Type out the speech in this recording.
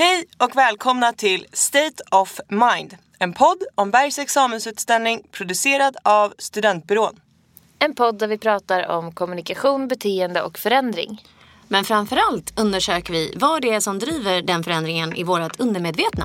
Hej och välkomna till State of Mind. En podd om Bergs examensutställning producerad av Studentbyrån. En podd där vi pratar om kommunikation, beteende och förändring. Men framförallt undersöker vi vad det är som driver den förändringen i vårt undermedvetna.